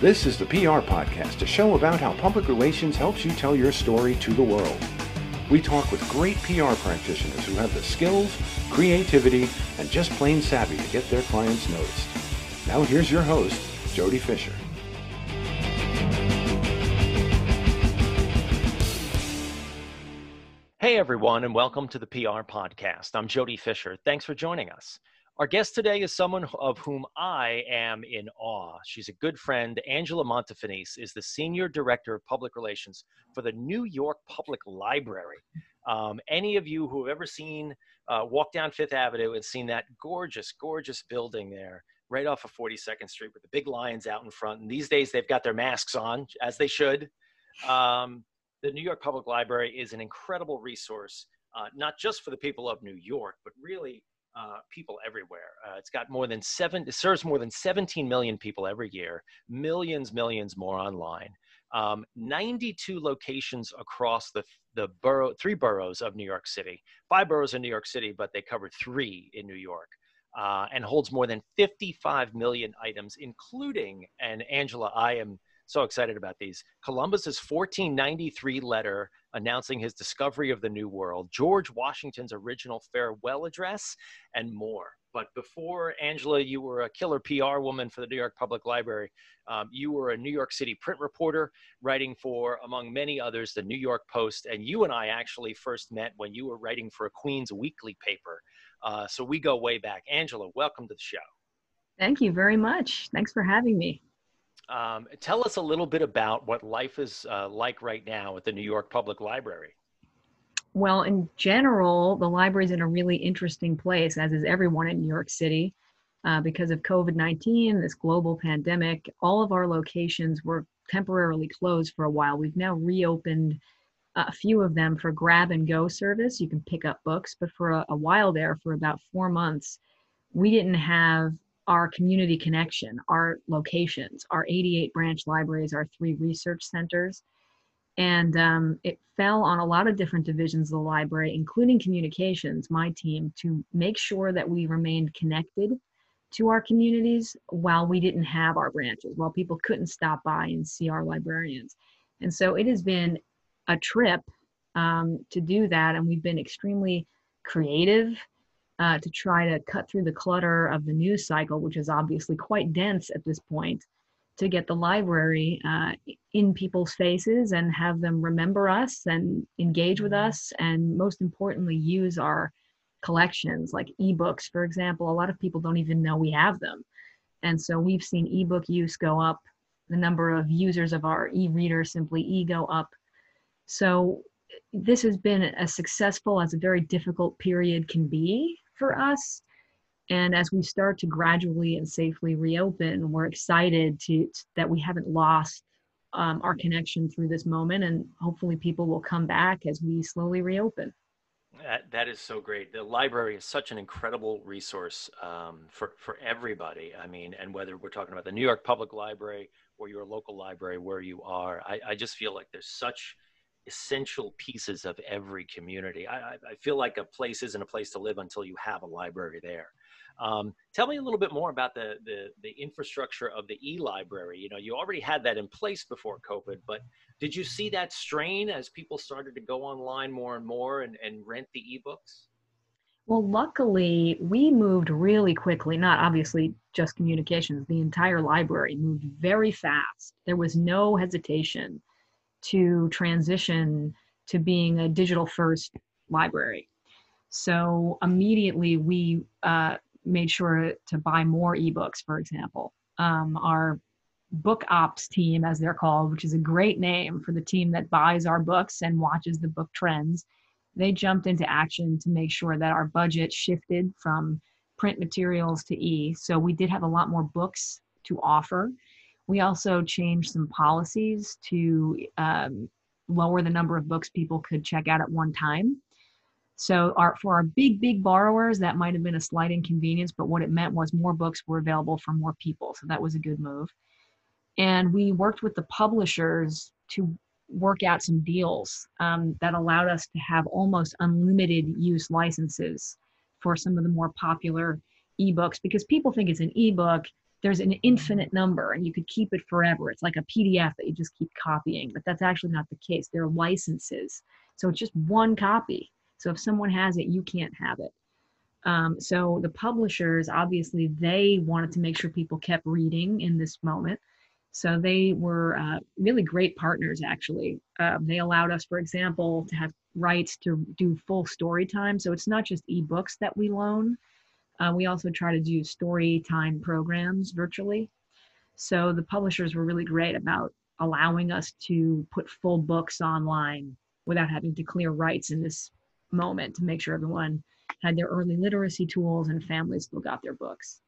This is the PR Podcast, a show about how public relations helps you tell your story to the world. We talk with great PR practitioners who have the skills, creativity, and just plain savvy to get their clients noticed. Now here's your host, Jody Fisher. Hey everyone, and welcome to the PR Podcast. I'm Jody Fisher. Thanks for joining us. Our guest today is someone of whom I am in awe. She's a good friend. Angela Montefinise is the Senior Director of Public Relations for the New York Public Library. Um, any of you who have ever seen, uh, walk down Fifth Avenue and seen that gorgeous, gorgeous building there right off of 42nd Street with the big lions out in front. And these days they've got their masks on, as they should. Um, the New York Public Library is an incredible resource, uh, not just for the people of New York, but really uh, people everywhere. Uh, it's got more than seven, it serves more than 17 million people every year, millions, millions more online. Um, 92 locations across the, the borough, three boroughs of New York City, five boroughs in New York City, but they cover three in New York. Uh, and holds more than 55 million items, including, and Angela, I am so excited about these. Columbus's 1493 letter announcing his discovery of the New World, George Washington's original farewell address, and more. But before, Angela, you were a killer PR woman for the New York Public Library. Um, you were a New York City print reporter, writing for, among many others, the New York Post. And you and I actually first met when you were writing for a Queens weekly paper. Uh, so we go way back. Angela, welcome to the show. Thank you very much. Thanks for having me. Um, tell us a little bit about what life is uh, like right now at the New York Public Library. Well, in general, the library is in a really interesting place, as is everyone in New York City. Uh, because of COVID 19, this global pandemic, all of our locations were temporarily closed for a while. We've now reopened a few of them for grab and go service. You can pick up books, but for a, a while there, for about four months, we didn't have our community connection, our locations, our 88 branch libraries, our three research centers. And um, it fell on a lot of different divisions of the library, including communications, my team, to make sure that we remained connected to our communities while we didn't have our branches, while people couldn't stop by and see our librarians. And so it has been a trip um, to do that. And we've been extremely creative uh, to try to cut through the clutter of the news cycle, which is obviously quite dense at this point, to get the library uh, in people's faces and have them remember us and engage with us, and most importantly, use our collections like ebooks, for example. A lot of people don't even know we have them. And so we've seen ebook use go up, the number of users of our e reader, Simply E, go up. So this has been as successful as a very difficult period can be for us. And as we start to gradually and safely reopen, we're excited to that we haven't lost um, our connection through this moment, and hopefully people will come back as we slowly reopen. That, that is so great. The library is such an incredible resource um, for for everybody. I mean, and whether we're talking about the New York Public Library or your local library where you are, I, I just feel like there's such essential pieces of every community. I, I, feel like a place isn't a place to live until you have a library there. Um, tell me a little bit more about the, the, the infrastructure of the e-library. You know, you already had that in place before COVID, but did you see that strain as people started to go online more and more and, and rent the ebooks? Well, luckily, we moved really quickly, not obviously just communications, the entire library moved very fast. There was no hesitation to transition to being a digital first library. So immediately we uh, made sure to buy more ebooks, for example. Um, our book ops team, as they're called, which is a great name for the team that buys our books and watches the book trends, they jumped into action to make sure that our budget shifted from print materials to e. So we did have a lot more books to offer we also changed some policies to um, lower the number of books people could check out at one time. So our, for our big, big borrowers, that might have been a slight inconvenience, but what it meant was more books were available for more people. So that was a good move. And we worked with the publishers to work out some deals um, that allowed us to have almost unlimited use licenses for some of the more popular ebooks because people think it's an ebook there's an infinite number and you could keep it forever. It's like a PDF that you just keep copying, but that's actually not the case. There are licenses. So it's just one copy. So if someone has it, you can't have it. Um, so the publishers, obviously, they wanted to make sure people kept reading in this moment. So they were uh, really great partners, actually. Uh, they allowed us, for example, to have rights to do full story time. So it's not just ebooks that we loan. Uh, we also try to do story time programs virtually. So the publishers were really great about allowing us to put full books online without having to clear rights in this moment to make sure everyone had their early literacy tools and families still got their books.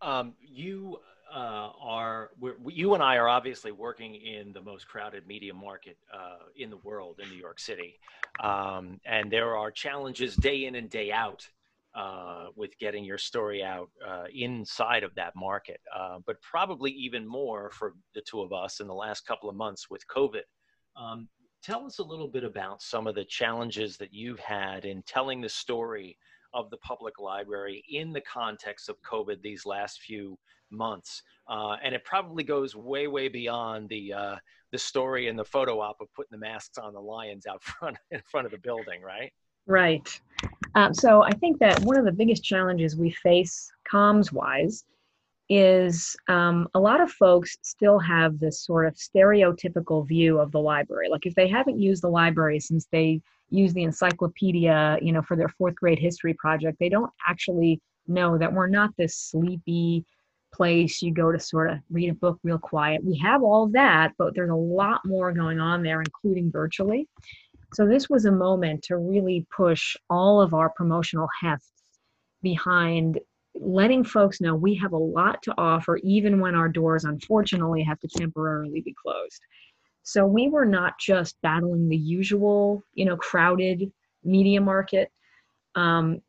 Um, you uh, are you and I are obviously working in the most crowded media market uh, in the world in New York City, um, and there are challenges day in and day out uh, with getting your story out uh, inside of that market, uh, but probably even more for the two of us in the last couple of months with COVID. Um, tell us a little bit about some of the challenges that you've had in telling the story of the public library in the context of COVID these last few months. Uh, and it probably goes way, way beyond the uh, the story and the photo op of putting the masks on the lions out front in front of the building, right? Right. Um, so I think that one of the biggest challenges we face comms wise is um, a lot of folks still have this sort of stereotypical view of the library. Like if they haven't used the library since they use the encyclopedia, you know, for their fourth grade history project, they don't actually know that we're not this sleepy place you go to sort of read a book real quiet. We have all that, but there's a lot more going on there, including virtually. So this was a moment to really push all of our promotional hefts behind letting folks know we have a lot to offer, even when our doors unfortunately have to temporarily be closed. So we were not just battling the usual, you know, crowded media market um,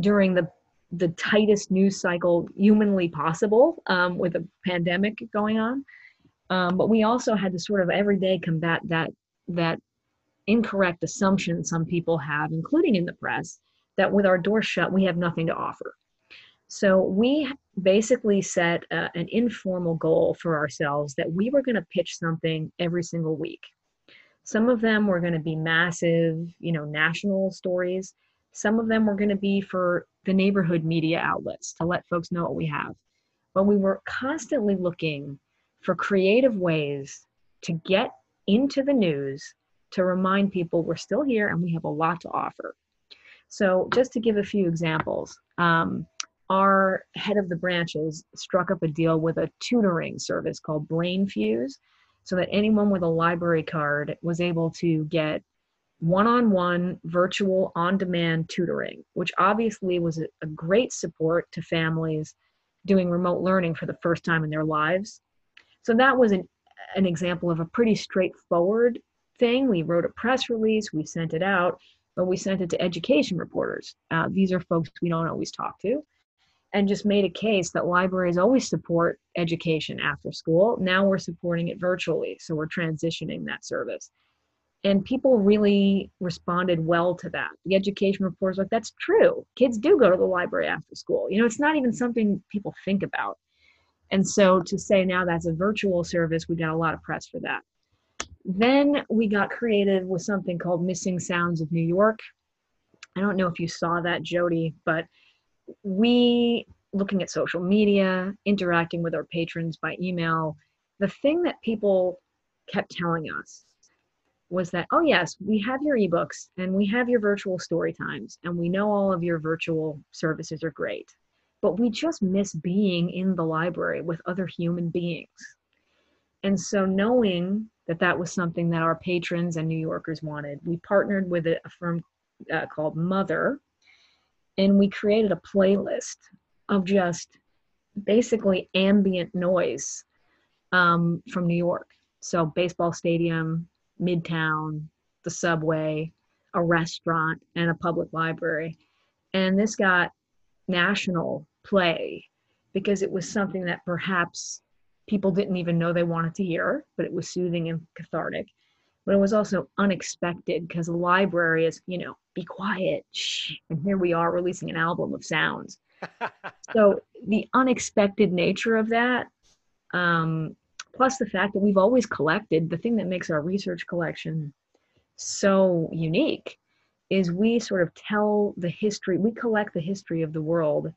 during the the tightest news cycle humanly possible um, with a pandemic going on. Um, but we also had to sort of every day combat that that incorrect assumption some people have, including in the press, that with our doors shut we have nothing to offer. So we basically set uh, an informal goal for ourselves that we were going to pitch something every single week. Some of them were going to be massive, you know, national stories. Some of them were going to be for the neighborhood media outlets to let folks know what we have. But we were constantly looking for creative ways to get into the news to remind people we're still here and we have a lot to offer. So, just to give a few examples, um, our head of the branches struck up a deal with a tutoring service called Brainfuse so that anyone with a library card was able to get one-on-one virtual on-demand tutoring which obviously was a, a great support to families doing remote learning for the first time in their lives so that was an, an example of a pretty straightforward thing we wrote a press release we sent it out but we sent it to education reporters uh, these are folks we don't always talk to and just made a case that libraries always support education after school. Now we're supporting it virtually, so we're transitioning that service. And people really responded well to that. The education reporters like, that's true. Kids do go to the library after school. You know, it's not even something people think about. And so to say now that's a virtual service, we got a lot of press for that. Then we got creative with something called Missing Sounds of New York. I don't know if you saw that, Jody, but we looking at social media, interacting with our patrons by email, the thing that people kept telling us was that, oh, yes, we have your ebooks and we have your virtual story times, and we know all of your virtual services are great, but we just miss being in the library with other human beings. And so, knowing that that was something that our patrons and New Yorkers wanted, we partnered with a, firm uh, called Mother, and we created a playlist of just basically ambient noise um, from New York. So, baseball stadium, Midtown, the subway, a restaurant, and a public library. And this got national play because it was something that perhaps people didn't even know they wanted to hear, but it was soothing and cathartic but it was also unexpected because the library is, you know, be quiet. Shh. And here we are releasing an album of sounds. so the unexpected nature of that, um, plus the fact that we've always collected, the thing that makes our research collection so unique is we sort of tell the history, we collect the history of the world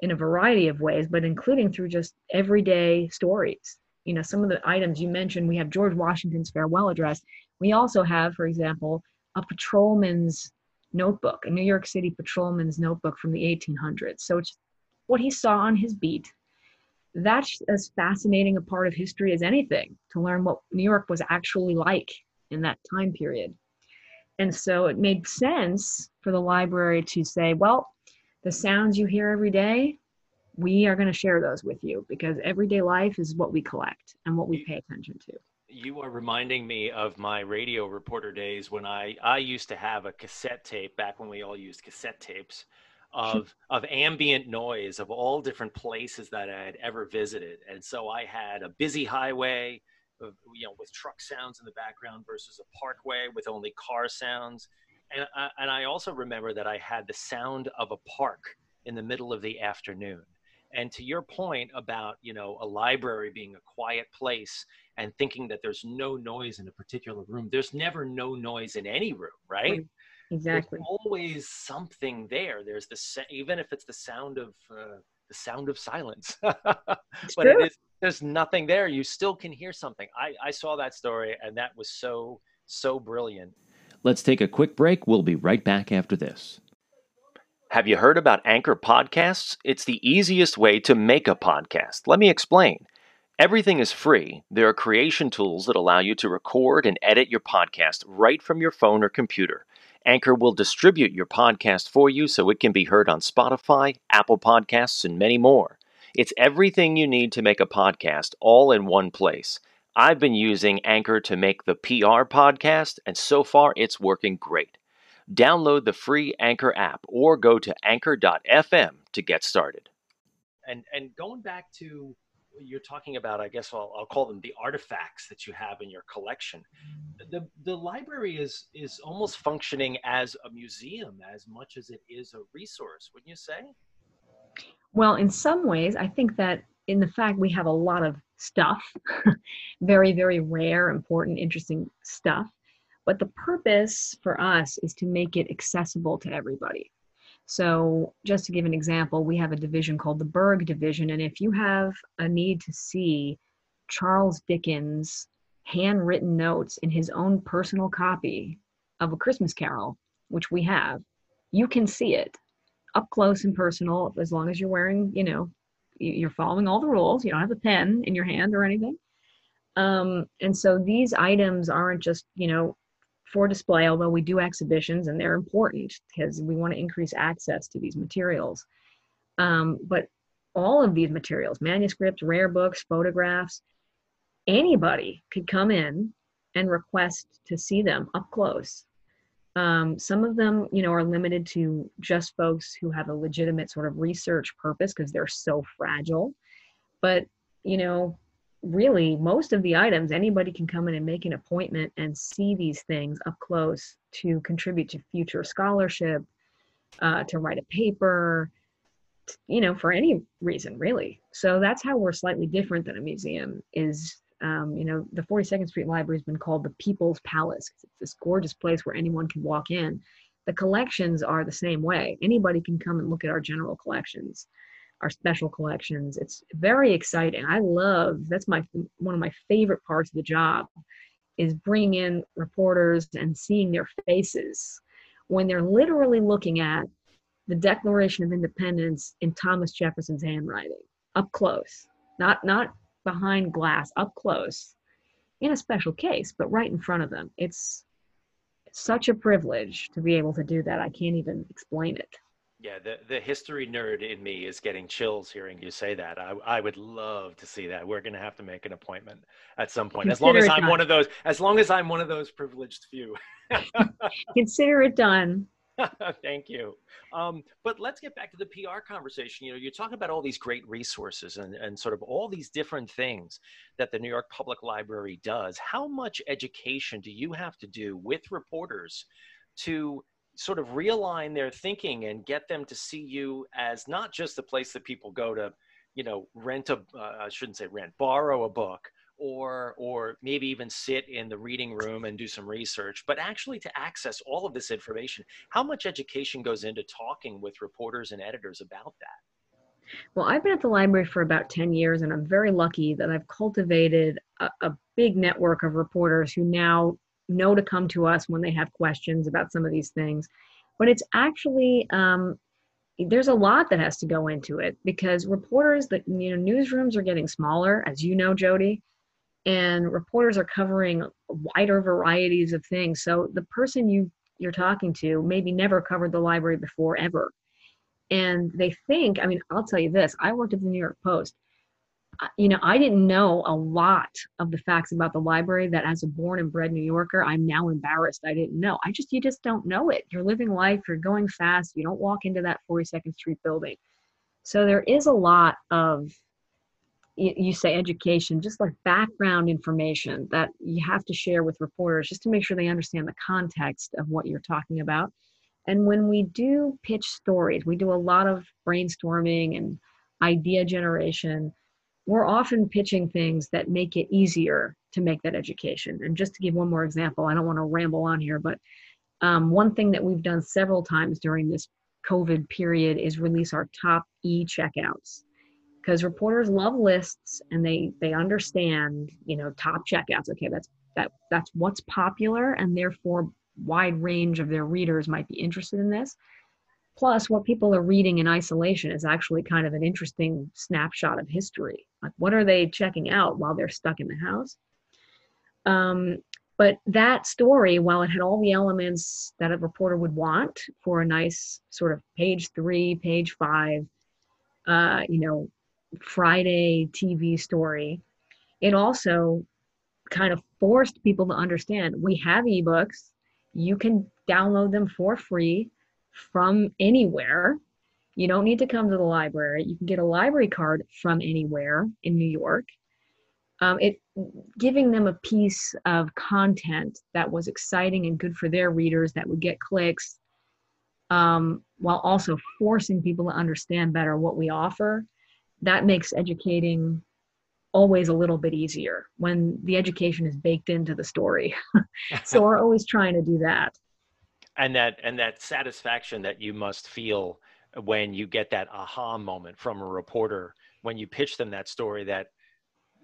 in a variety of ways, but including through just everyday stories. You know, some of the items you mentioned, we have George Washington's farewell address. We also have, for example, a patrolman's notebook, a New York City patrolman's notebook from the 1800s. So it's what he saw on his beat. That's as fascinating a part of history as anything to learn what New York was actually like in that time period. And so it made sense for the library to say, well, the sounds you hear every day, we are going to share those with you because everyday life is what we collect and what we pay attention to. You are reminding me of my radio reporter days when I, I used to have a cassette tape back when we all used cassette tapes of of ambient noise of all different places that I had ever visited. And so I had a busy highway, you know, with truck sounds in the background versus a parkway with only car sounds. And I, and I also remember that I had the sound of a park in the middle of the afternoon. And to your point about, you know, a library being a quiet place and thinking that there's no noise in a particular room, there's never no noise in any room, right? Exactly. There's always something there. There's the even if it's the sound of uh, the sound of silence. but true. it is there's nothing there. You still can hear something. I, I saw that story and that was so, so brilliant. Let's take a quick break. We'll be right back after this. Have you heard about Anchor Podcasts? It's the easiest way to make a podcast. Let me explain. Everything is free. There are creation tools that allow you to record and edit your podcast right from your phone or computer. Anchor will distribute your podcast for you so it can be heard on Spotify, Apple Podcasts, and many more. It's everything you need to make a podcast all in one place. I've been using Anchor to make the PR podcast, and so far it's working great. Download the free Anchor app or go to anchor.fm to get started. And and going back to you're talking about, I guess I'll, I'll call them the artifacts that you have in your collection. The the library is is almost functioning as a museum as much as it is a resource, wouldn't you say? Well, in some ways, I think that in the fact we have a lot of stuff, very, very rare, important, interesting stuff. But the purpose for us is to make it accessible to everybody. So, just to give an example, we have a division called the Berg Division. And if you have a need to see Charles Dickens' handwritten notes in his own personal copy of A Christmas Carol, which we have, you can see it up close and personal as long as you're wearing, you know, you're following all the rules. You don't have a pen in your hand or anything. Um, and so these items aren't just, you know, for display, although we do exhibitions and they're important because we want to increase access to these materials. Um, but all of these materials, manuscripts, rare books, photographs, anybody could come in and request to see them up close um, some of them, you know, are limited to just folks who have a legitimate sort of research purpose because they're so fragile. But, you know, really most of the items, anybody can come in and make an appointment and see these things up close to contribute to future scholarship, uh, to write a paper, you know, for any reason really. So that's how we're slightly different than a museum is um, you know, the 42nd Street Library has been called the People's Palace. It's this gorgeous place where anyone can walk in. The collections are the same way. Anybody can come and look at our general collections, our special collections. It's very exciting. I love that's my one of my favorite parts of the job is bringing in reporters and seeing their faces when they're literally looking at the Declaration of Independence in Thomas Jefferson's handwriting up close. Not not behind glass up close in a special case, but right in front of them. It's such a privilege to be able to do that. I can't even explain it. Yeah, the, the history nerd in me is getting chills hearing you say that. I, I would love to see that. We're going to have to make an appointment at some point. Consider as long as I'm done. one of those, as long as I'm one of those privileged few. Consider it done. Thank you. Um, but let's get back to the PR conversation. You know, you're talking about all these great resources and, and sort of all these different things that the New York Public Library does. How much education do you have to do with reporters to sort of realign their thinking and get them to see you as not just the place that people go to, you know, rent a, uh, I shouldn't say rent, borrow a book, or or maybe even sit in the reading room and do some research but actually to access all of this information how much education goes into talking with reporters and editors about that? Well i've been at the library for about 10 years and i'm very lucky that i've cultivated a, a big network of reporters who now know to come to us when they have questions about some of these things. But it's actually um, there's a lot that has to go into it because reporters that you know newsrooms are getting smaller as you know jody and reporters are covering wider varieties of things. So the person you you're talking to maybe never covered the library before ever. And they think i mean i'll tell you this i worked at the new york post. You know i didn't know a lot of the facts about the library that as a born and bred new yorker i'm now embarrassed i didn't know. I just you just don't know it. You're living life you're going fast you don't walk into that 42nd street building. So there is a lot of you say education, just like background information that you have to share with reporters just to make sure they understand the context of what you're talking about. And when we do pitch stories, we do a lot of brainstorming and idea generation. We're often pitching things that make it easier to make that education. And just to give one more example, I don't want to ramble on here, but um, one thing that we've done several times during this COVID period is release our top e checkouts because reporters love lists and they they understand you know top checkouts. Okay that's that that's what's popular and therefore wide range of their readers might be interested in this. Plus what people are reading in isolation is actually kind of an interesting snapshot of history. Like what are they checking out while they're stuck in the house? Um, but that story while it had all the elements that a reporter would want for a nice sort of page three page five uh, you know Friday TV story, it also kind of forced people to understand we have ebooks. You can download them for free from anywhere. You don't need to come to the library. You can get a library card from anywhere in New York. Um, it giving them a piece of content that was exciting and good for their readers that would get clicks, um, while also forcing people to understand better what we offer that makes educating always a little bit easier when the education is baked into the story. so we're always trying to do that. And that and that satisfaction that you must feel when you get that aha moment from a reporter when you pitch them that story that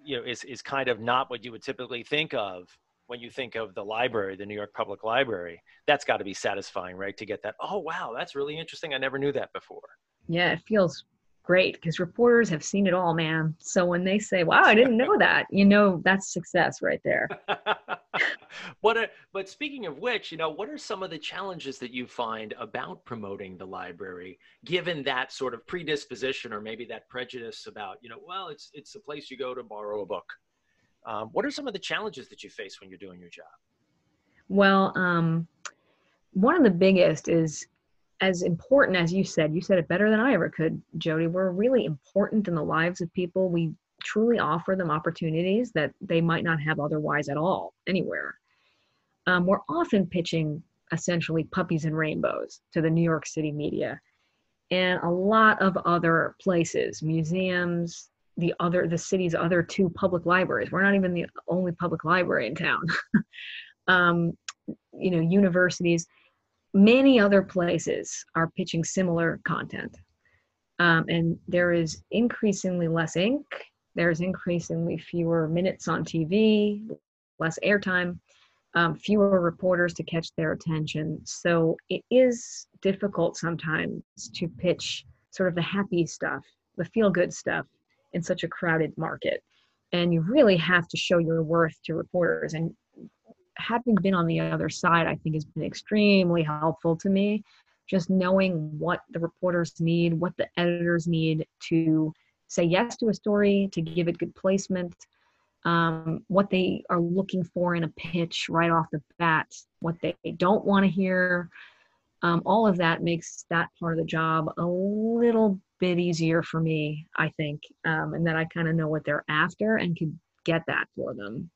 you know is is kind of not what you would typically think of when you think of the library, the New York Public Library. That's got to be satisfying, right? To get that, oh wow, that's really interesting. I never knew that before. Yeah, it feels great because reporters have seen it all, man. So when they say, "Wow, I didn't know that," you know that's success right there. what are, but speaking of which, you know, what are some of the challenges that you find about promoting the library, given that sort of predisposition or maybe that prejudice about, you know, well, it's it's a place you go to borrow a book. Um, what are some of the challenges that you face when you're doing your job? Well, um, one of the biggest is as important as you said, you said it better than I ever could, Jody. We're really important in the lives of people. We truly offer them opportunities that they might not have otherwise at all anywhere. Um, we're often pitching essentially puppies and rainbows to the New York City media and a lot of other places, museums, the other the city's other two public libraries. We're not even the only public library in town. um, you know, universities many other places are pitching similar content. Um, and there is increasingly less ink, there's increasingly fewer minutes on TV, less airtime, um, fewer reporters to catch their attention. So it is difficult sometimes to pitch sort of the happy stuff, the feel good stuff in such a crowded market. And you really have to show your worth to reporters. And having been on the other side, I think has been extremely helpful to me. Just knowing what the reporters need, what the editors need to say yes to a story, to give it good placement, um, what they are looking for in a pitch right off the bat, what they don't want to hear. Um, all of that makes that part of the job a little bit easier for me, I think, um, and that I kind of know what they're after and can get that for them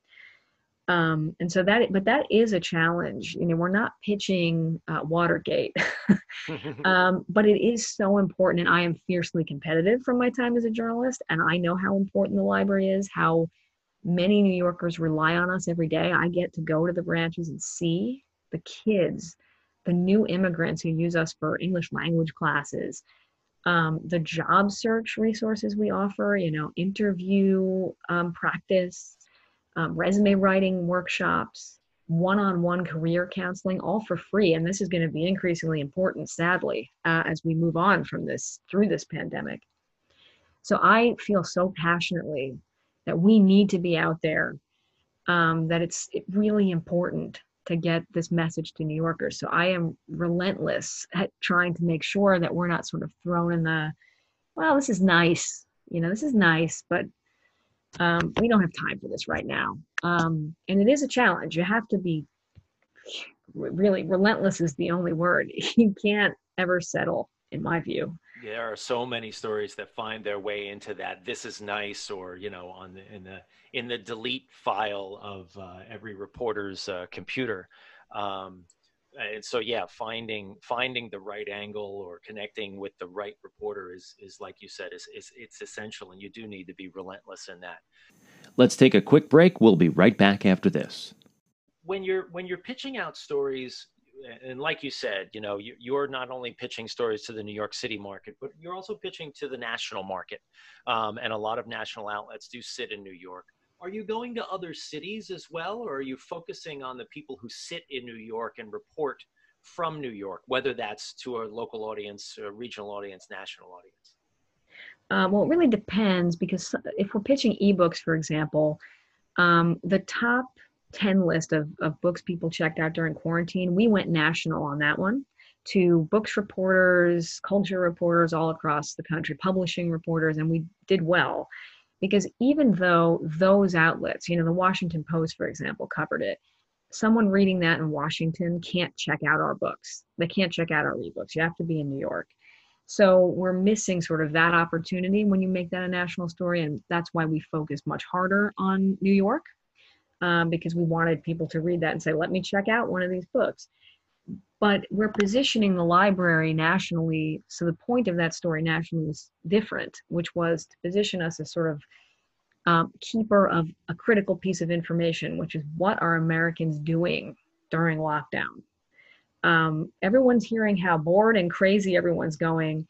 Um, and so that, but that is a challenge. You know, we're not pitching uh, Watergate, um, but it is so important. And I am fiercely competitive from my time as a journalist, and I know how important the library is. How many New Yorkers rely on us every day. I get to go to the branches and see the kids, the new immigrants who use us for English language classes, um, the job search resources we offer. You know, interview um, practice um, resume writing workshops, one on one career counseling, all for free. And this is going to be increasingly important, sadly, uh, as we move on from this through this pandemic. So I feel so passionately that we need to be out there, um, that it's really important to get this message to New Yorkers. So I am relentless at trying to make sure that we're not sort of thrown in the, well, this is nice, you know, this is nice, but um, we don't have time for this right now. Um, and it is a challenge. You have to be really relentless is the only word. You can't ever settle, in my view. There are so many stories that find their way into that. This is nice, or you know, on the in the in the delete file of uh, every reporter's uh, computer. Um, and so yeah finding finding the right angle or connecting with the right reporter is is like you said is, is it's essential and you do need to be relentless in that. Let's take a quick break. We'll be right back after this. When you're when you're pitching out stories and like you said you know you're not only pitching stories to the new york city market but you're also pitching to the national market. Um, and a lot of national outlets do sit in new york are you going to other cities as well, or are you focusing on the people who sit in New York and report from New York, whether that's to a local audience, a regional audience, national audience? Uh, well, it really depends because if we're pitching ebooks, for example, um, the top 10 list of, of books people checked out during quarantine, we went national on that one to books reporters, culture reporters all across the country, publishing reporters, and we did well because even though those outlets, you know, the Washington Post, for example, covered it, someone reading that in Washington can't check out our books. They can't check out our ebooks. You have to be in New York. So we're missing sort of that opportunity when you make that a national story. And that's why we focus much harder on New York um, because we wanted people to read that and say, let me check out one of these books but we're positioning the library nationally so the point of that story nationally was different which was to position us as sort of um, keeper of a critical piece of information which is what are americans doing during lockdown. Um, everyone's hearing how bored and crazy everyone's going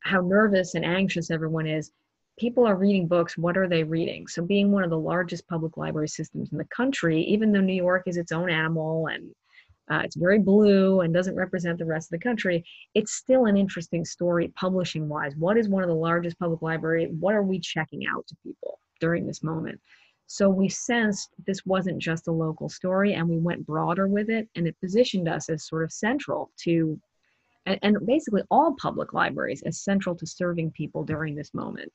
how nervous and anxious everyone is. People are reading books. What are they reading? So being one of the largest public library systems in the country even though new york is its own animal and uh, it's very blue and doesn't represent the rest of the country, it's still an interesting story publishing wise. What is one of the largest public library? What are we checking out to people during this moment? So we sensed this wasn't just a local story and we went broader with it and it positioned us as sort of central to and, and basically all public libraries as central to serving people during this moment.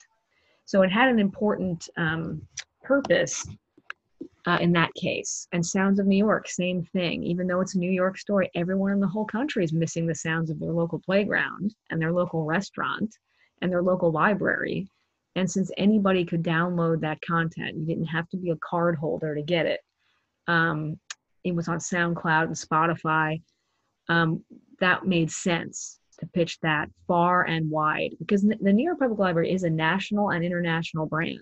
So it had an important um, purpose uh, in that case. And Sounds of New York, same thing. Even though it's a New York story, everyone in the whole country is missing the sounds of their local playground and their local restaurant and their local library. And since anybody could download that content, you didn't have to be a card holder to get it. Um, it was on SoundCloud and Spotify. Um, that made sense to pitch that far and wide because the New York Public Library is a national and international brand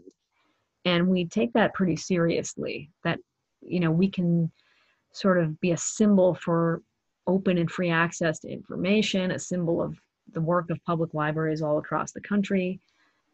and we take that pretty seriously that you know we can sort of be a symbol for open and free access to information a symbol of the work of public libraries all across the country.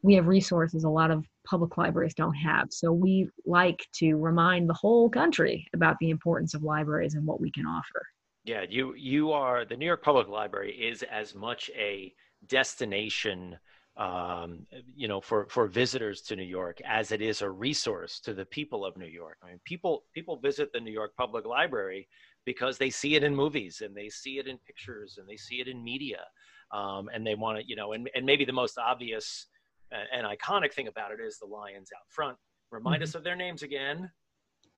We have resources a lot of public libraries don't have. So we like to remind the whole country about the importance of libraries and what we can offer. Yeah you you are the new york public library is as much a destination um, you know, for, for visitors to New York as it is a resource to the people of New York. I mean, people, people visit the New York Public Library because they see it in movies and they see it in pictures and they see it in media. Um, and they want to, you know, and, and maybe the most obvious and iconic thing about it is the lions out front. Remind mm-hmm. us of their names again.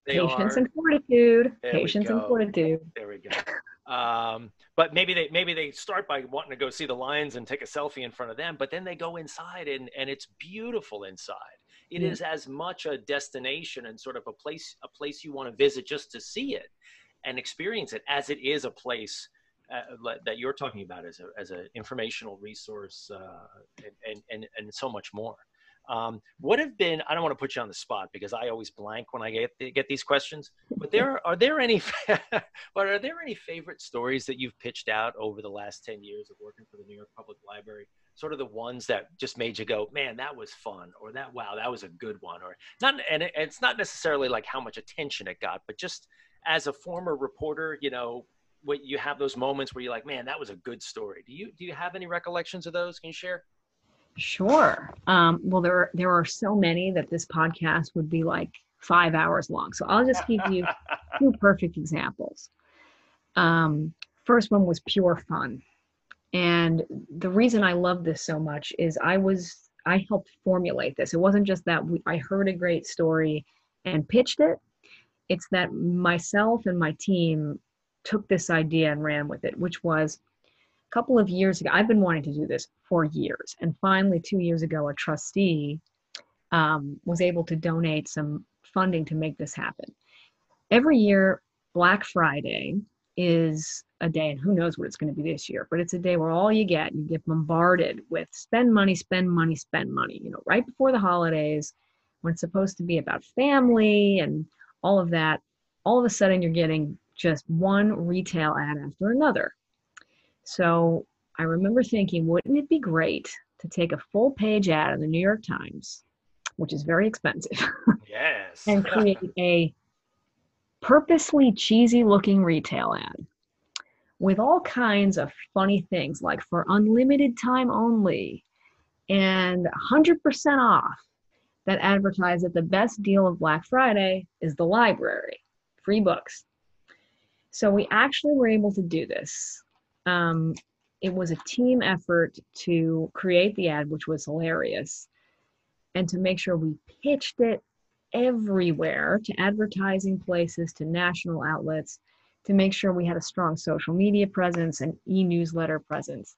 They Patience are, and fortitude. Patience and fortitude. There we go. Um, but maybe they maybe they start by wanting to go see the lions and take a selfie in front of them, but then they go inside and and it's beautiful inside. It is as much a destination and sort of a place a place you want to visit just to see it and experience it as it is a place uh, that you're talking about as a as an informational resource uh, and, and and so much more. Um, what have been? I don't want to put you on the spot because I always blank when I get get these questions. But there are there any? but are there any favorite stories that you've pitched out over the last ten years of working for the New York Public Library? Sort of the ones that just made you go, man, that was fun, or that wow, that was a good one, or not. And it's not necessarily like how much attention it got, but just as a former reporter, you know, what you have those moments where you're like, man, that was a good story. Do you do you have any recollections of those? Can you share? Sure. Um, well, there there are so many that this podcast would be like five hours long. So I'll just give you two perfect examples. Um, first one was pure fun, and the reason I love this so much is I was I helped formulate this. It wasn't just that we, I heard a great story and pitched it. It's that myself and my team took this idea and ran with it, which was couple of years ago, I've been wanting to do this for years. And finally, two years ago, a trustee um, was able to donate some funding to make this happen. Every year, Black Friday is a day, and who knows what it's going to be this year, but it's a day where all you get, you get bombarded with spend money, spend money, spend money. You know, right before the holidays, when it's supposed to be about family and all of that, all of a sudden you're getting just one retail ad after another. So I remember thinking, wouldn't it be great to take a full page ad in the New York Times, which is very expensive, yes, and create a purposely cheesy looking retail ad with all kinds of funny things like for unlimited time only and 100% off that advertise that the best deal of Black Friday is the library, free books. So we actually were able to do this um, it was a team effort to create the ad, which was hilarious, and to make sure we pitched it everywhere to advertising places, to national outlets, to make sure we had a strong social media presence and e newsletter presence.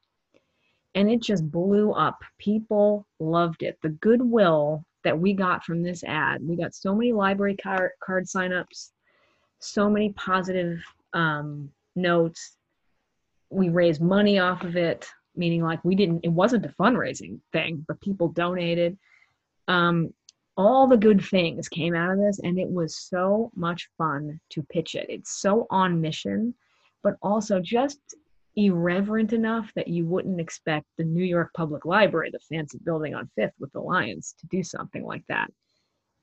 And it just blew up. People loved it. The goodwill that we got from this ad, we got so many library card, card signups, so many positive um, notes, we raised money off of it meaning like we didn't it wasn't a fundraising thing but people donated. Um, all the good things came out of this and it was so much fun to pitch it. It's so on mission but also just irreverent enough that you wouldn't expect the new york public library the fancy building on fifth with the lions to do something like that.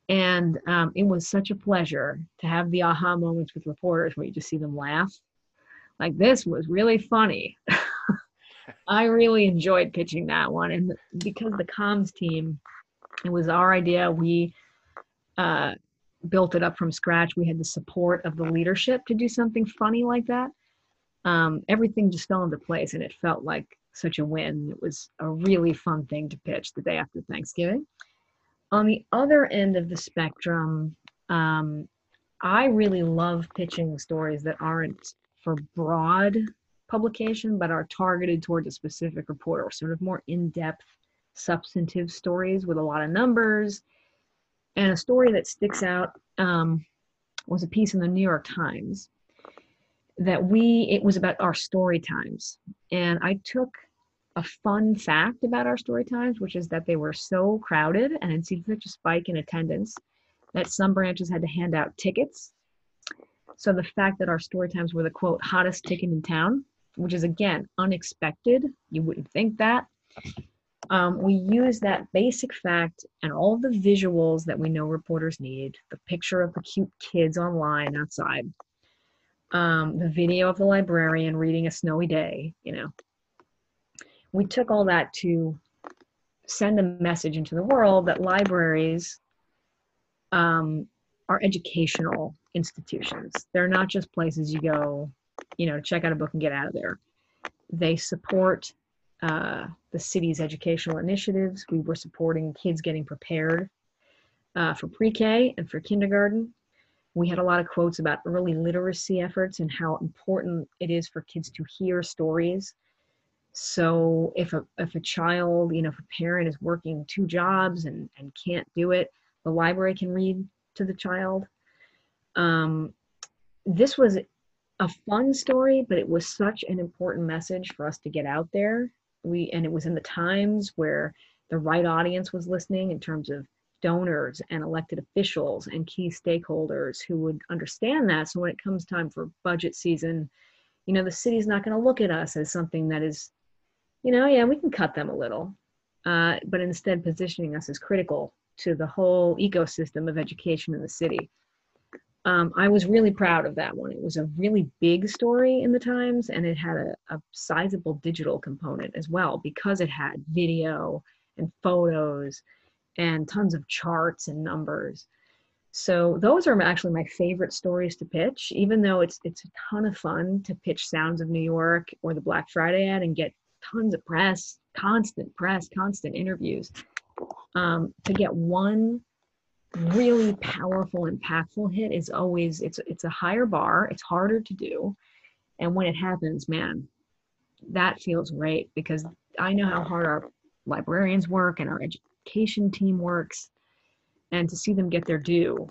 And um, it was such a pleasure to have the aha moments with reporters where you just see them laugh like this was really funny. I really enjoyed pitching that one. And because the comms team, it was our idea. We uh, built it up from scratch. We had the support of the leadership to do something funny like that. Um, everything just fell into place and it felt like such a win. It was a really fun thing to pitch the day after Thanksgiving. On the other end of the spectrum, um, I really love pitching stories that aren't for broad publication, but are targeted towards a specific reporter, sort of more in depth, substantive stories with a lot of numbers. And a story that sticks out um, was a piece in the New York Times that we, it was about our story times. And I took a fun fact about our story times, which is that they were so crowded and had seen such a spike in attendance that some branches had to hand out tickets so the fact that our story times were the quote hottest ticket in town, which is again unexpected, you wouldn't think that. Um, we use that basic fact and all the visuals that we know reporters need the picture of the cute kids online outside, um, the video of the librarian reading a snowy day, you know. We took all that to send a message into the world that libraries um, are educational institutions. They're not just places you go, you know, check out a book and get out of there. They support uh, the city's educational initiatives. We were supporting kids getting prepared uh, for pre-K and for kindergarten. We had a lot of quotes about early literacy efforts and how important it is for kids to hear stories. So if a if a child, you know, if a parent is working two jobs and, and can't do it, the library can read to the child. Um, this was a fun story, but it was such an important message for us to get out there. We and it was in the times where the right audience was listening in terms of donors and elected officials and key stakeholders who would understand that. So when it comes time for budget season, you know, the city's not going to look at us as something that is, you know, yeah, we can cut them a little, uh, but instead positioning us as critical to the whole ecosystem of education in the city. Um, I was really proud of that one. It was a really big story in the Times, and it had a, a sizable digital component as well because it had video and photos and tons of charts and numbers. So those are actually my favorite stories to pitch, even though it's it's a ton of fun to pitch Sounds of New York or the Black Friday ad and get tons of press, constant press, constant interviews. Um, to get one really powerful, impactful hit is always it's it's a higher bar. It's harder to do, and when it happens, man, that feels great because I know how hard our librarians work and our education team works and to see them get their due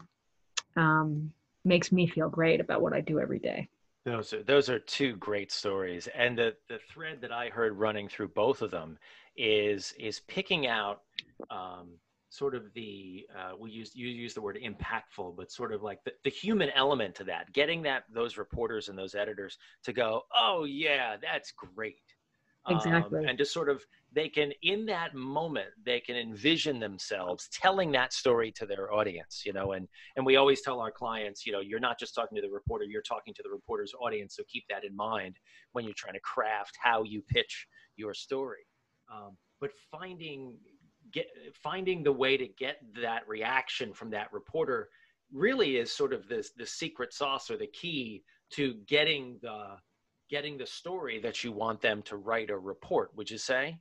um, makes me feel great about what I do every day. Those are those are two great stories, and the the thread that I heard running through both of them is is picking out um, sort of the uh, we use you use the word impactful, but sort of like the, the human element to that, getting that those reporters and those editors to go, oh yeah, that's great, exactly, um, and just sort of they can in that moment they can envision themselves telling that story to their audience you know and and we always tell our clients you know you're not just talking to the reporter you're talking to the reporter's audience so keep that in mind when you're trying to craft how you pitch your story. Um, but finding get finding the way to get that reaction from that reporter really is sort of this the secret sauce or the key to getting the getting the story that you want them to write or report would you say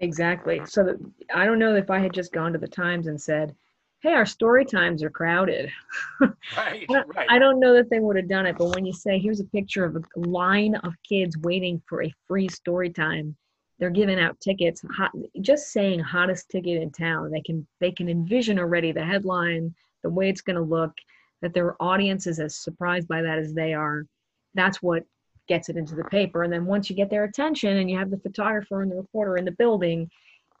Exactly. So I don't know if I had just gone to the Times and said, "Hey, our story times are crowded." right, right. I don't know that they would have done it, but when you say, "Here's a picture of a line of kids waiting for a free story time," they're giving out tickets. Hot, just saying "hottest ticket in town," they can they can envision already the headline, the way it's going to look, that their audience is as surprised by that as they are. That's what gets it into the paper. And then once you get their attention and you have the photographer and the reporter in the building,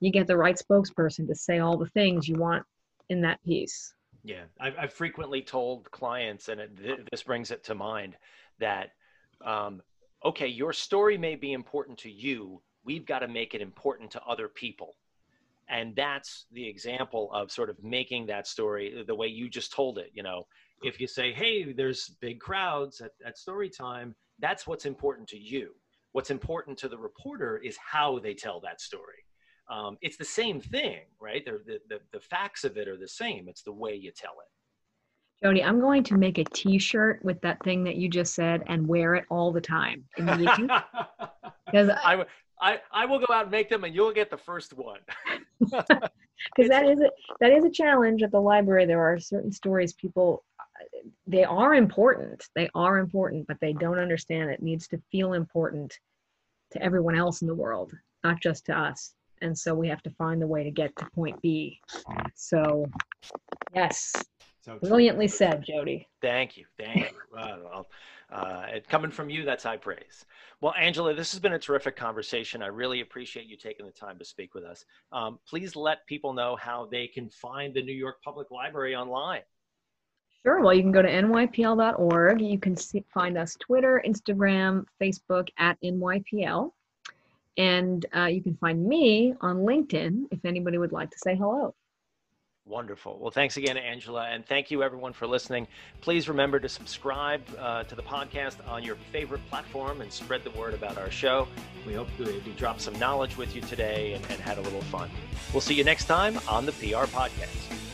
you get the right spokesperson to say all the things you want in that piece. Yeah, I've, I've frequently told clients, and it, th- this brings it to mind, that um, okay, your story may be important to you. We've got to make it important to other people. And that's the example of sort of making that story the way you just told it. You know, if you say, hey, there's big crowds at, at story time, that's what's important to you. What's important to the reporter is how they tell that story. Um, it's the same thing, right? The, the, the facts of it are the same. It's the way you tell it. Jody, I'm going to make a T-shirt with that thing that you just said and wear it all the time. Because I, I, I will go out and make them, and you'll get the first one. Because that is a, that is a challenge at the library. There are certain stories people they are important. They are important, but they don't understand it needs to feel important to everyone else in the world, not just to us. And so we have to find the way to get to point B. So, yes, so brilliantly said, Jody. Thank you. Thank you. well, uh, coming from you, that's high praise. Well, Angela, this has been a terrific conversation. I really appreciate you taking the time to speak with us. Um, please let people know how they can find the New York Public Library online. Sure. Well, you can go to nypl.org. You can see, find us Twitter, Instagram, Facebook at NYPL. And uh, you can find me on LinkedIn if anybody would like to say hello. Wonderful. Well, thanks again, Angela. And thank you, everyone, for listening. Please remember to subscribe uh, to the podcast on your favorite platform and spread the word about our show. We hope we, dropped some knowledge with you today and, and had a little fun. We'll see you next time on the PR Podcast.